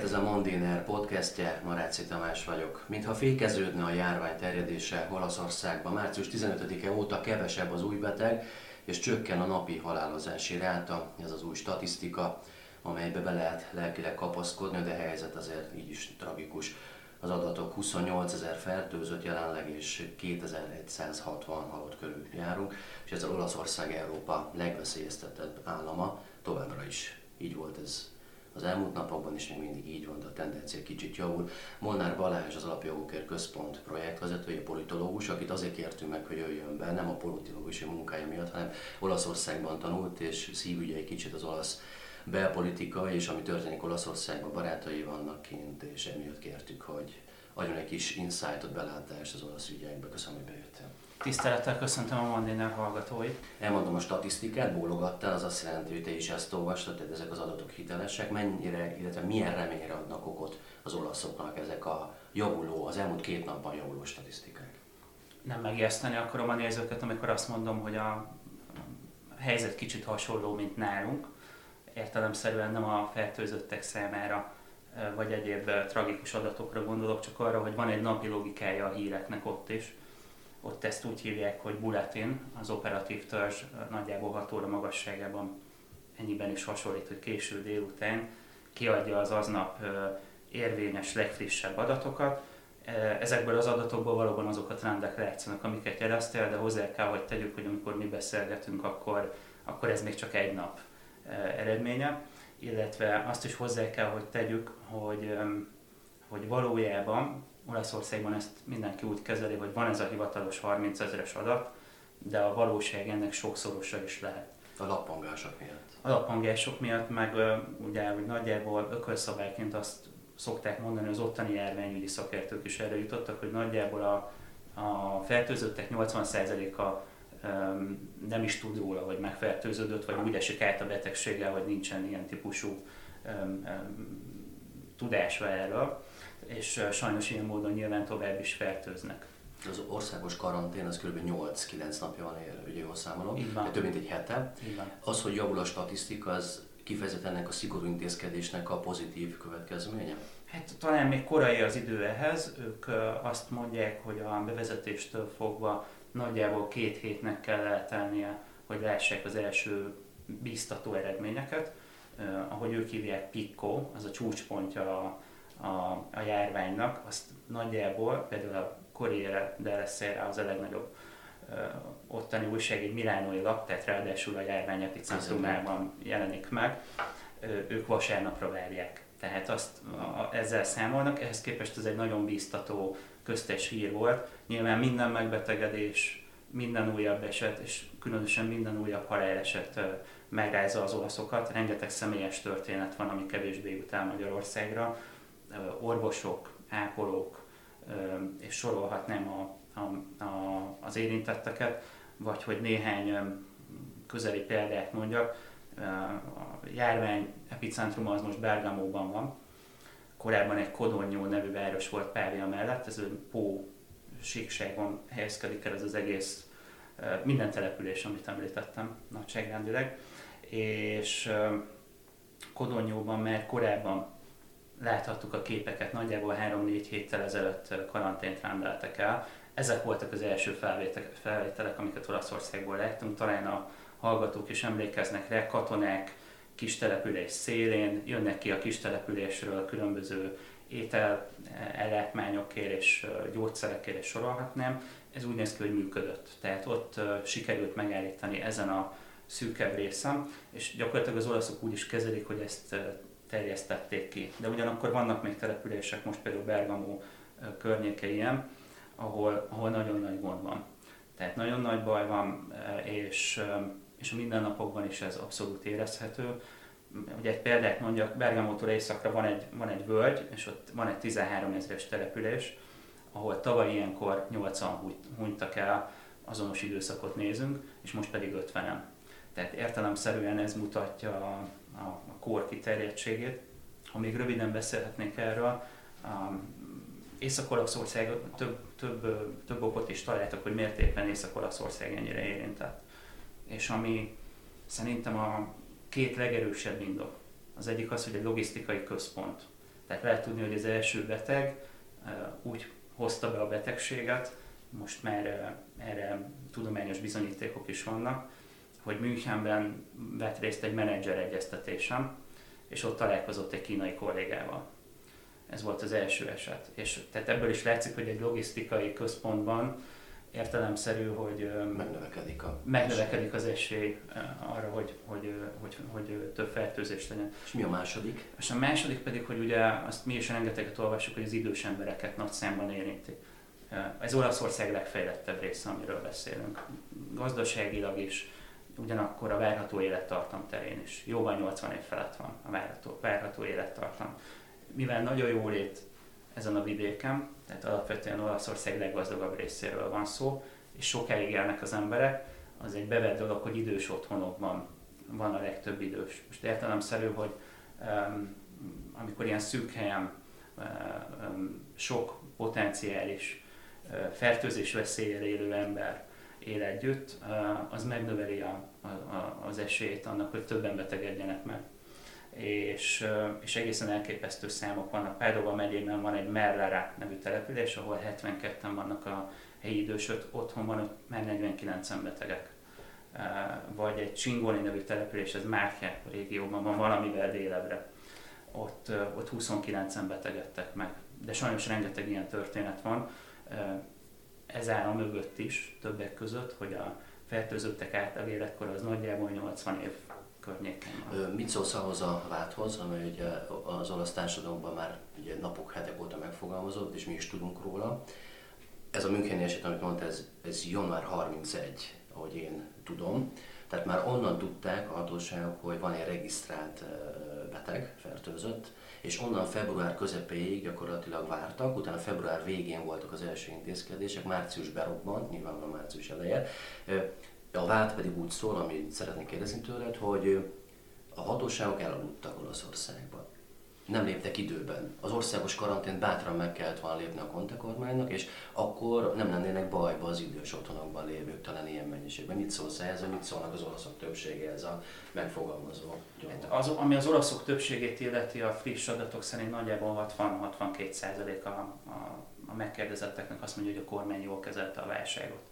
reggelt, ez a Mondiner podcastje, Maráci Tamás vagyok. Mintha fékeződne a járvány terjedése Olaszországban, március 15-e óta kevesebb az új beteg, és csökken a napi halálozási ráta, ez az új statisztika, amelybe be lehet lelkileg kapaszkodni, de a helyzet azért így is tragikus. Az adatok 28 ezer fertőzött jelenleg, és 2160 halott körül járunk, és az Olaszország Európa legveszélyeztetett állama, továbbra is így volt ez az elmúlt napokban is még mindig így van, de a tendencia kicsit javul. Molnár Balázs az Alapjogokért Központ projektvezetője, politológus, akit azért kértünk meg, hogy jöjjön be, nem a politológusi munkája miatt, hanem Olaszországban tanult, és szívügye egy kicsit az olasz belpolitika, és ami történik Olaszországban, barátai vannak kint, és emiatt kértük, hogy adjon egy kis insightot, belátást az olasz ügyekbe. Köszönöm, hogy bejöttél. Tisztelettel köszöntöm a Mandiner hallgatóit. Elmondom a statisztikát, bólogattál, az azt jelenti, hogy te is ezt olvastad, tehát ezek az adatok hitelesek. Mennyire, illetve milyen reményre adnak okot az olaszoknak ezek a javuló, az elmúlt két napban javuló statisztikák? Nem megijeszteni akarom a nézőket, amikor azt mondom, hogy a helyzet kicsit hasonló, mint nálunk. Értelemszerűen nem a fertőzöttek számára vagy egyéb tragikus adatokra gondolok, csak arra, hogy van egy napi logikája a híreknek ott is ott ezt úgy hívják, hogy bulletin, az operatív törzs nagyjából 6 óra magasságában ennyiben is hasonlít, hogy késő délután kiadja az aznap érvényes, legfrissebb adatokat. Ezekből az adatokból valóban azok a trendek látszanak, amiket jeleztél, de hozzá kell, hogy tegyük, hogy amikor mi beszélgetünk, akkor, akkor ez még csak egy nap eredménye, illetve azt is hozzá kell, hogy tegyük, hogy, hogy valójában Olaszországban ezt mindenki úgy kezeli, hogy van ez a hivatalos 30 ezeres adat, de a valóság ennek sokszorosa is lehet. A lappangások miatt. A lappangások miatt, meg ugye, hogy nagyjából ökölszabályként azt szokták mondani, az ottani járványügyi szakértők is erre jutottak, hogy nagyjából a, a fertőzöttek 80%-a um, nem is tud róla, hogy megfertőződött, vagy úgy esik át a betegséggel, hogy nincsen ilyen típusú um, um, tudása erről és sajnos ilyen módon nyilván tovább is fertőznek. Az országos karantén az kb. 8-9 napja van, ugye jól számolom, de több mint egy hete. Az, hogy javul a statisztika, az kifejezetten ennek a szigorú intézkedésnek a pozitív következménye? Hát talán még korai az idő ehhez. Ők azt mondják, hogy a bevezetéstől fogva nagyjából két hétnek kell eltelnie, hogy lássák az első bíztató eredményeket. Ahogy ők hívják, PICO, az a csúcspontja a a, a járványnak, azt nagyjából például a Corriere della Sera az a legnagyobb ö, ottani újság, egy milánói lap, tehát ráadásul a járvány epicentrumában jelenik meg, ö, ők vasárnapra várják. Tehát azt a, ezzel számolnak, ehhez képest ez egy nagyon bíztató köztes hír volt. Nyilván minden megbetegedés, minden újabb eset, és különösen minden újabb haláleset megrázza az olaszokat. Rengeteg személyes történet van, ami kevésbé jut el Magyarországra orvosok, ápolók, és sorolhatnám a, a, a, az érintetteket, vagy hogy néhány közeli példát mondjak. A járvány epicentruma az most Bergamóban van. Korábban egy Kodonyó nevű város volt Pávia mellett, ez egy Pó síkságon helyezkedik el ez az egész, minden település, amit említettem nagyságrendileg, és Kodonyóban már korábban láthattuk a képeket, nagyjából 3-4 héttel ezelőtt karantént rendeltek el. Ezek voltak az első felvételek, amiket Olaszországból láttunk. Talán a hallgatók is emlékeznek rá, katonák kis település szélén, jönnek ki a kis településről különböző étel, ellátmányokért és gyógyszerekért és sorolhatnám. Ez úgy néz ki, hogy működött. Tehát ott sikerült megállítani ezen a szűkebb részem, és gyakorlatilag az olaszok úgy is kezelik, hogy ezt terjesztették ki. De ugyanakkor vannak még települések, most például Bergamo környéke ilyen, ahol, ahol nagyon nagy gond van. Tehát nagyon nagy baj van, és, és a mindennapokban is ez abszolút érezhető. Ugye egy példát mondjak, Bergamótól északra van egy, van egy völgy, és ott van egy 13 ezeres település, ahol tavaly ilyenkor 80 hunytak el, azonos időszakot nézünk, és most pedig 50-en. Tehát értelemszerűen ez mutatja a, a, a kor kiterjedtségét. Ha még röviden beszélhetnék erről, um, Észak-Olaszország több, több, több okot is találtak, hogy miért éppen Észak-Olaszország ennyire érintett. És ami szerintem a két legerősebb indok, az egyik az, hogy egy logisztikai központ. Tehát lehet tudni, hogy az első beteg úgy hozta be a betegséget, most már erre tudományos bizonyítékok is vannak, hogy Münchenben vett részt egy menedzser egyeztetésem, és ott találkozott egy kínai kollégával. Ez volt az első eset. És tehát ebből is látszik, hogy egy logisztikai központban értelemszerű, hogy megnövekedik, a megnövekedik az esély arra, hogy, hogy, hogy, hogy több fertőzés legyen. És mi a második? És a második pedig, hogy ugye azt mi is rengeteget olvassuk, hogy az idős embereket nagy számban érinti. Ez Olaszország legfejlettebb része, amiről beszélünk. Gazdaságilag is, ugyanakkor a várható élettartam terén is. Jóval 80 év felett van a várható, várható élettartam. Mivel nagyon jó lét ezen a vidéken, tehát alapvetően Olaszország leggazdagabb részéről van szó, és sokáig élnek az emberek, az egy bevett dolog, hogy idős otthonokban van a legtöbb idős. Most értelemszerű, hogy um, amikor ilyen szűk helyen um, sok potenciális uh, fertőzés veszélyel élő ember él együtt, uh, az megnöveli a, a, az esélyt annak, hogy többen betegedjenek meg és, és egészen elképesztő számok vannak. Pádova megyében van egy Merlere nevű település, ahol 72-en vannak a helyi idősök, otthon van már 49 betegek. Vagy egy Csingóni nevű település, ez Márke régióban van, valamivel délebre. Ott, ott 29 betegedtek meg. De sajnos rengeteg ilyen történet van. Ez áll a mögött is, többek között, hogy a fertőzöttek átlag életkor az nagyjából 80 év környéken van. Mit szólsz ahhoz a vádhoz, amely ugye az olasz társadalomban már ugye napok, hetek óta megfogalmazott, és mi is tudunk róla. Ez a Müncheni eset, amit mondta, ez, ez január 31, ahogy én tudom. Tehát már onnan tudták a hatóságok, hogy van egy regisztrált beteg, fertőzött, és onnan február közepéig gyakorlatilag vártak, utána február végén voltak az első intézkedések, március berobbant, nyilvánvalóan március eleje. A vád pedig úgy szól, amit szeretnék kérdezni tőled, hogy a hatóságok elaludtak Olaszországban. Nem léptek időben. Az országos karantén bátran meg kellett volna lépni a Conte kormánynak, és akkor nem lennének bajba az idős otthonokban lévők talán ilyen mennyiségben. Mit szólsz ehhez, mit szólnak az olaszok többsége ez a megfogalmazó hát az, ami az olaszok többségét illeti, a friss adatok szerint nagyjából 60-62 százalék a, a, a megkérdezetteknek azt mondja, hogy a kormány jól kezelte a válságot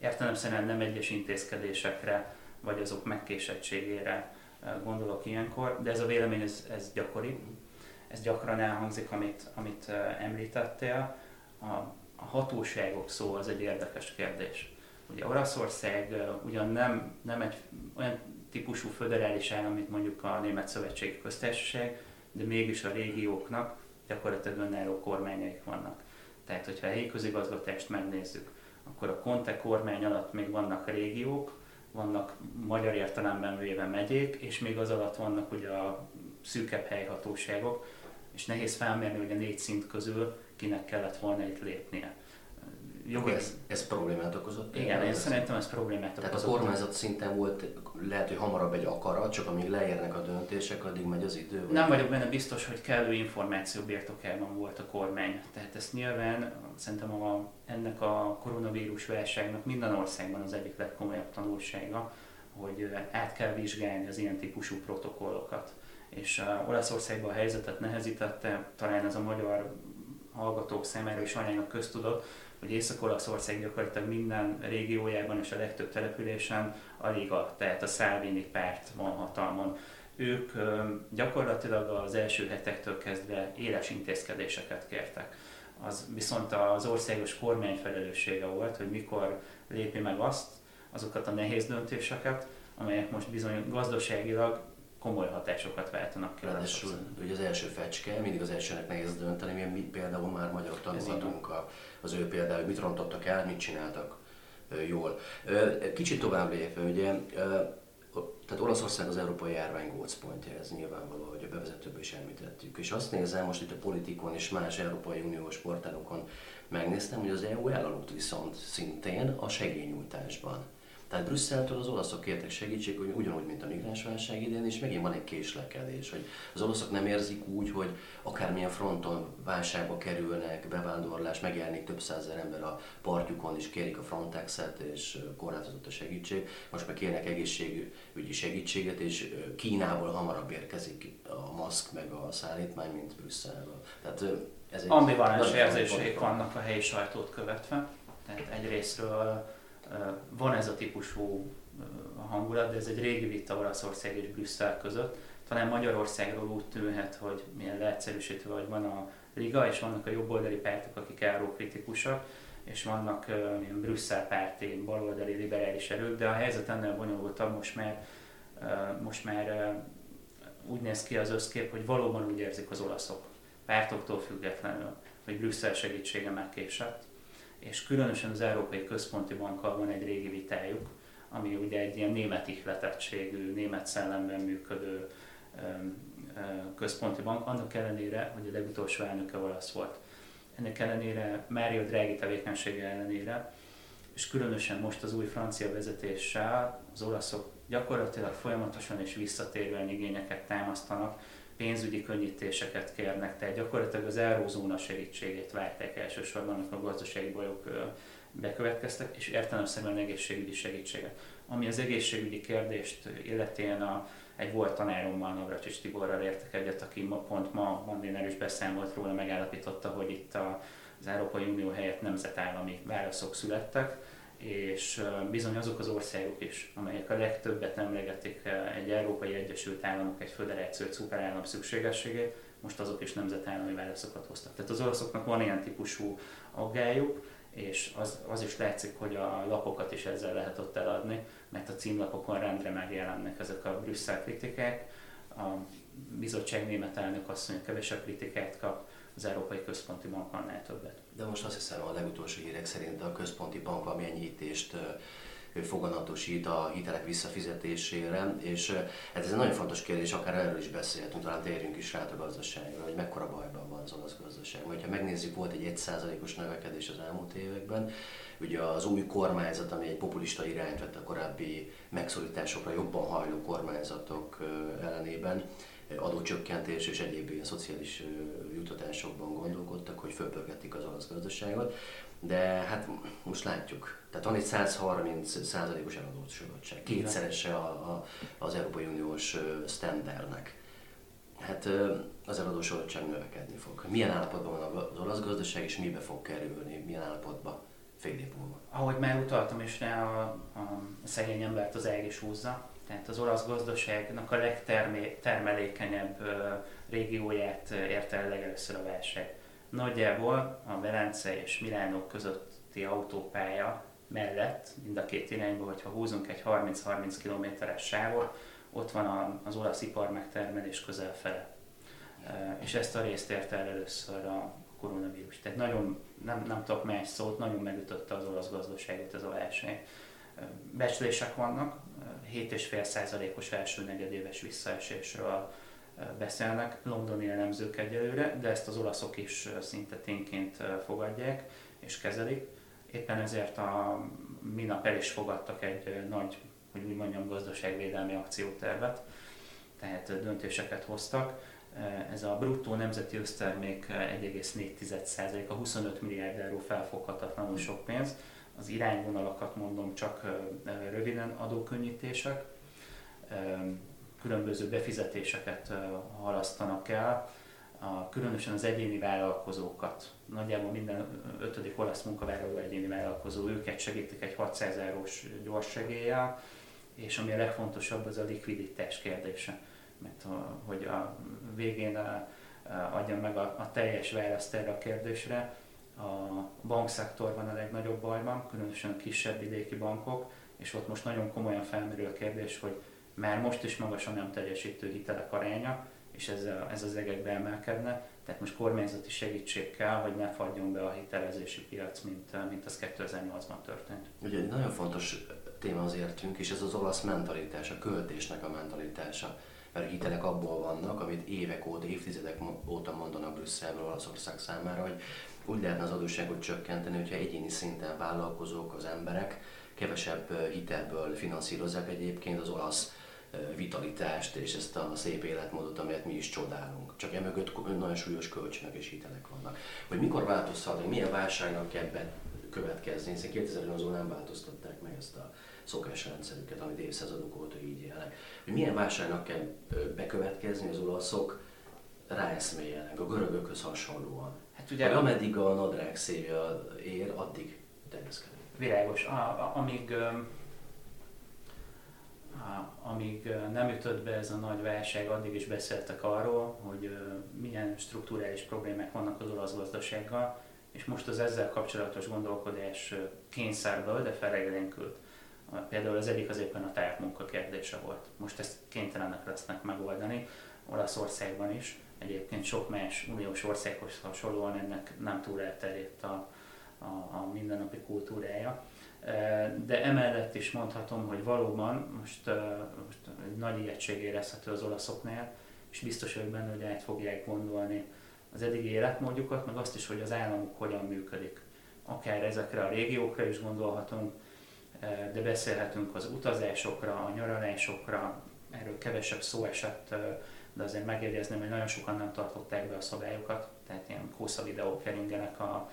értelemszerűen nem egyes intézkedésekre, vagy azok megkésettségére eh, gondolok ilyenkor, de ez a vélemény, ez, ez gyakori, ez gyakran elhangzik, amit, amit eh, említettél. A, a hatóságok szó az egy érdekes kérdés. Ugye Oroszország eh, ugyan nem, nem egy olyan típusú föderális állam, mint mondjuk a Német Szövetségi Köztársaság, de mégis a régióknak gyakorlatilag önálló kormányaik vannak. Tehát, hogyha a helyi közigazgatást megnézzük, akkor a Conte kormány alatt még vannak régiók, vannak magyar értelemben véve megyék, és még az alatt vannak ugye a szűkebb helyhatóságok, és nehéz felmérni, hogy a négy szint közül kinek kellett volna itt lépnie. Jogi... Ez, ez problémát okozott? Igen, én szerintem ez problémát okozott. Tehát a kormányzat szinten volt lehet, hogy hamarabb egy akarat, csak amíg leérnek a döntések, addig megy az idő? Vagy? Nem vagyok benne biztos, hogy kellő információ birtokában volt a kormány. Tehát ezt nyilván szerintem a, ennek a koronavírus válságnak minden országban az egyik legkomolyabb tanulsága, hogy át kell vizsgálni az ilyen típusú protokollokat. És uh, Olaszországban a helyzetet nehezítette, talán ez a magyar hallgatók számára is aránylag köztudott, hogy Észak-Olaszország gyakorlatilag minden régiójában és a legtöbb településen a Liga, tehát a Salvini párt van hatalmon. Ők gyakorlatilag az első hetektől kezdve éles intézkedéseket kértek. Az viszont az országos kormány felelőssége volt, hogy mikor lépi meg azt, azokat a nehéz döntéseket, amelyek most bizony gazdaságilag komoly hatásokat váltanak ki. Ráadásul ugye az első fecske, mindig az elsőnek nehéz dönteni, mi, például már magyarok tanulhatunk az ő például, mit rontottak el, mit csináltak jól. Kicsit tovább lépve, ugye, tehát Olaszország az európai járvány gócpontja, ez nyilvánvaló, hogy a bevezetőből is említettük. És azt nézem, most itt a politikon és más Európai Uniós portálokon megnéztem, hogy az EU elaludt viszont szintén a segélynyújtásban. Tehát Brüsszeltől az olaszok kértek segítség, hogy ugyanúgy, mint a migránsválság idén, és megint van egy késlekedés, hogy az olaszok nem érzik úgy, hogy akármilyen fronton válságba kerülnek, bevándorlás, megjelenik több százezer ember a partjukon, és kérik a Frontexet, és korlátozott a segítség. Most meg kérnek egészségügyi segítséget, és Kínából hamarabb érkezik a maszk meg a szállítmány, mint Brüsszelből. Tehát ez egy Ambivalens érzéseik vannak a helyi sajtót követve. Tehát egyrésztről van ez a típusú hangulat, de ez egy régi vita Olaszország és Brüsszel között. Talán Magyarországról úgy tűnhet, hogy milyen leegyszerűsítve, hogy van a Liga, és vannak a jobboldali pártok, akik kritikusak, és vannak uh, ilyen Brüsszel párti, baloldali liberális erők, de a helyzet ennél bonyolultabb, most már, most már úgy néz ki az összkép, hogy valóban úgy érzik az olaszok, pártoktól függetlenül, hogy Brüsszel segítsége megkésett, és különösen az Európai Központi Bankkal van egy régi vitájuk, ami ugye egy ilyen német ihletettségű, német szellemben működő központi bank, annak ellenére, hogy a legutolsó elnöke olasz volt. Ennek ellenére, Mário Draghi tevékenysége ellenére, és különösen most az új francia vezetéssel az olaszok gyakorlatilag folyamatosan és visszatérően igényeket támasztanak, pénzügyi könnyítéseket kérnek, tehát gyakorlatilag az eurózóna segítségét várták elsősorban, amikor a gazdasági bajok bekövetkeztek, és értelemszerűen egészségügyi segítséget. Ami az egészségügyi kérdést illetően a, egy volt tanárommal, Navracsics Tiborral értek egyet, aki ma, pont ma Mandiner is beszámolt róla, megállapította, hogy itt a, az Európai Unió helyett nemzetállami válaszok születtek, és bizony azok az országok is, amelyek a legtöbbet emlegetik egy Európai Egyesült Államok, egy föderáció, szuperállam szükségességét, most azok is nemzetállami válaszokat hoztak. Tehát az olaszoknak van ilyen típusú aggályuk, és az, az is látszik, hogy a lapokat is ezzel lehet ott eladni, mert a címlapokon rendre megjelennek ezek a Brüsszel kritikák. A bizottság német elnök mondja, kevesebb kritikát kap, az Európai Központi Bank annál többet. De most azt hiszem a legutolsó hírek szerint a központi bank valami enyhítést foganatosít a hitelek visszafizetésére, és hát ez egy nagyon fontos kérdés, akár erről is beszélhetünk, talán térjünk is rá a gazdaságra, hogy mekkora bajban van az olasz gazdaság. Ha megnézzük, volt egy 1%-os növekedés az elmúlt években, ugye az új kormányzat, ami egy populista irányt vett a korábbi megszorításokra jobban hajló kormányzatok ellenében, adócsökkentés és egyéb ilyen szociális jutatásokban gondolkodtak, hogy fölpörgetik az olasz gazdaságot. De hát most látjuk, tehát van egy 130 százalékos eladósodottság, kétszerese a, a, az Európai Uniós standardnek. Hát az eladósodottság növekedni fog. Milyen állapotban van az olasz gazdaság, és mibe fog kerülni, milyen állapotban fél év múlva? Ahogy már utaltam is rá, a, a szegény embert az el is húzza. Tehát az olasz gazdaságnak a legtermelékenyebb régióját érte el legelőször a válság. Nagyjából a Velence és Milánó közötti autópálya mellett, mind a két irányba, hogyha húzunk egy 30-30 kilométeres sávot, ott van az olasz ipar megtermelés közel fele. És ezt a részt érte el először a koronavírus. Tehát nagyon, nem, nem tudok más szót, nagyon megütötte az olasz gazdaságot ez a válság. Becslések vannak, 7,5%-os első negyedéves visszaesésről beszélnek, londoni elemzők egyelőre, de ezt az olaszok is szinte tényként fogadják és kezelik. Éppen ezért a minap el is fogadtak egy nagy, hogy úgy mondjam, gazdaságvédelmi akciótervet, tehát döntéseket hoztak. Ez a bruttó nemzeti össztermék 1,4%, a 25 milliárd euró felfoghatatlanul sok pénz. Az irányvonalakat mondom csak röviden, adókönnyítések, különböző befizetéseket halasztanak el, különösen az egyéni vállalkozókat, nagyjából minden ötödik olasz munkavállaló egyéni vállalkozó, őket segítik egy 600 eurós gyors segéllyel, és ami a legfontosabb, az a likviditás kérdése. Mert hogy a végén a, a, adjam meg a, a teljes választ erre a kérdésre, a bankszektor van a legnagyobb bajban, különösen a kisebb vidéki bankok, és ott most nagyon komolyan felmerül a kérdés, hogy már most is magas a nem teljesítő hitelek aránya, és ez, a, ez az egekbe emelkedne, tehát most kormányzati segítség kell, hogy ne fagyjon be a hitelezési piac, mint, mint az 2008-ban történt. Ugye egy nagyon fontos téma értünk, és ez az olasz mentalitás, a költésnek a mentalitása. Mert a hitelek abból vannak, amit évek óta, évtizedek óta mondanak Brüsszelből Olaszország számára, hogy úgy lehetne az adósságot csökkenteni, hogyha egyéni szinten vállalkozók, az emberek kevesebb hitelből finanszírozzák egyébként az olasz vitalitást és ezt a szép életmódot, amelyet mi is csodálunk. Csak emögött nagyon súlyos kölcsönök és hitelek vannak. Hogy mikor változhat, hogy milyen válságnak kell következni, hiszen 2008 nem változtatták meg ezt a szokásrendszerüket, amit évszázadok óta így élnek. Hogy milyen válságnak kell bekövetkezni, az olaszok ráeszméljenek, a görögökhöz hasonlóan. Hát ugye, hogy ameddig a nadrág szévje ér, addig terjeszkedik. Világos. A, a, amíg amíg nem ütött be ez a nagy válság, addig is beszéltek arról, hogy milyen strukturális problémák vannak az olasz gazdasággal, és most az ezzel kapcsolatos gondolkodás kényszerből, de felegyenkült. Például az egyik az éppen a távmunka kérdése volt. Most ezt kénytelenek lesznek megoldani, Olaszországban is. Egyébként sok más uniós országhoz hasonlóan ennek nem túl elterjedt a, a, a mindennapi kultúrája. De emellett is mondhatom, hogy valóban most, most egy nagy ijegység érezhető az olaszoknál, és biztos vagyok benne, hogy át fogják gondolni az eddigi életmódjukat, meg azt is, hogy az államuk hogyan működik. Akár ezekre a régiókra is gondolhatunk, de beszélhetünk az utazásokra, a nyaralásokra, erről kevesebb szó esett, de azért megjegyezném, hogy nagyon sokan nem tartották be a szabályokat, tehát ilyen kósza videók keringenek a,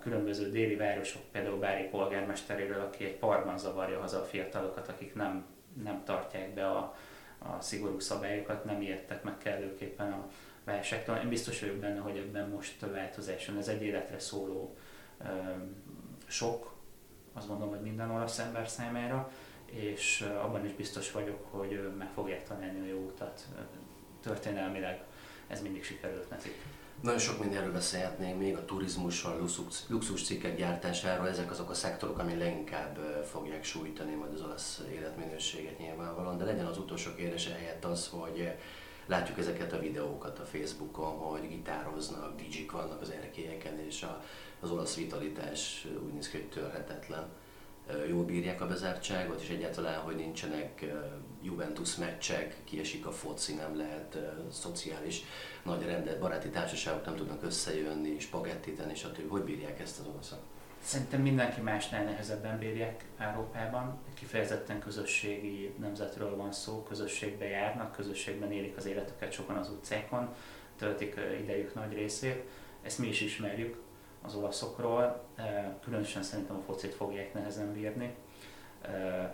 különböző déli városok, például Bári polgármesteréről, aki egy parban zavarja haza a fiatalokat, akik nem, nem tartják be a, a szigorú szabályokat, nem értek meg kellőképpen a válságtól. Én biztos vagyok benne, hogy ebben most változás van. Ez egy életre szóló sok, azt gondolom, hogy minden olasz ember számára, és abban is biztos vagyok, hogy meg fogják találni a jó utat. Történelmileg ez mindig sikerült nekik. Nagyon sok mindenről beszélhetnénk még a turizmusról, luxus, luxus cikkek gyártásáról, ezek azok a szektorok, ami leginkább fogják sújtani majd az olasz életminőséget nyilvánvalóan, de legyen az utolsó kérdés helyett az, hogy látjuk ezeket a videókat a Facebookon, hogy gitároznak, dj vannak az erkélyeken, és a, az olasz vitalitás úgy néz ki, hogy törhetetlen jól bírják a bezártságot, és egyáltalán, hogy nincsenek Juventus meccsek, kiesik a foci, nem lehet szociális nagy rendet, baráti társaságok nem tudnak összejönni, spagettíteni, stb. Hogy bírják ezt az olaszok? Szerintem mindenki másnál nehezebben bírják Európában. Kifejezetten közösségi nemzetről van szó, közösségbe járnak, közösségben élik az életüket sokan az utcákon, töltik idejük nagy részét. Ezt mi is ismerjük, az olaszokról, különösen szerintem a focit fogják nehezen bírni.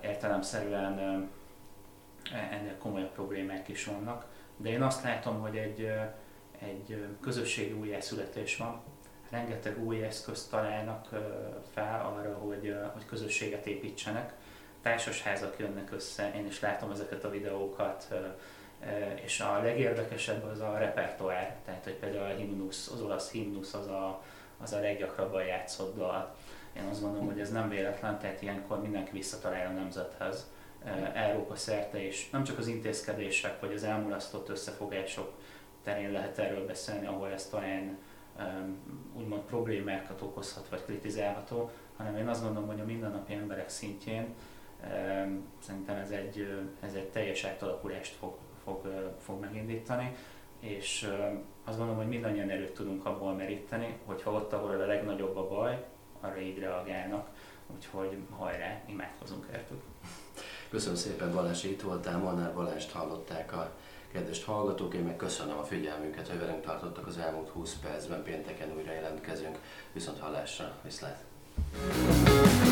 Értelemszerűen ennél komolyabb problémák is vannak, de én azt látom, hogy egy, egy közösségi újjászületés van, rengeteg új eszközt találnak fel arra, hogy, hogy közösséget építsenek. Társasházak jönnek össze, én is látom ezeket a videókat, és a legérdekesebb az a repertoár, tehát hogy például a himnusz, az olasz himnusz az a, az a leggyakrabban játszott dal. Én azt gondolom, hogy ez nem véletlen, tehát ilyenkor mindenki visszatalál a nemzethez. Európa szerte is, nem csak az intézkedések vagy az elmulasztott összefogások terén lehet erről beszélni, ahol ez talán úgymond problémákat okozhat vagy kritizálható, hanem én azt gondolom, hogy a mindennapi emberek szintjén szerintem ez egy, ez egy teljes átalakulást fog, fog, fog megindítani, és azt gondolom, hogy mindannyian erőt tudunk abból meríteni, hogyha ott, ahol a legnagyobb a baj, arra így reagálnak, úgyhogy hajrá, imádkozunk értük. Köszönöm szépen Balázs, itt voltál, Molnár Balást hallották a kedves hallgatók, én meg köszönöm a figyelmünket, hogy velünk tartottak az elmúlt 20 percben, pénteken újra jelentkezünk, viszont hallásra, viszlát! thank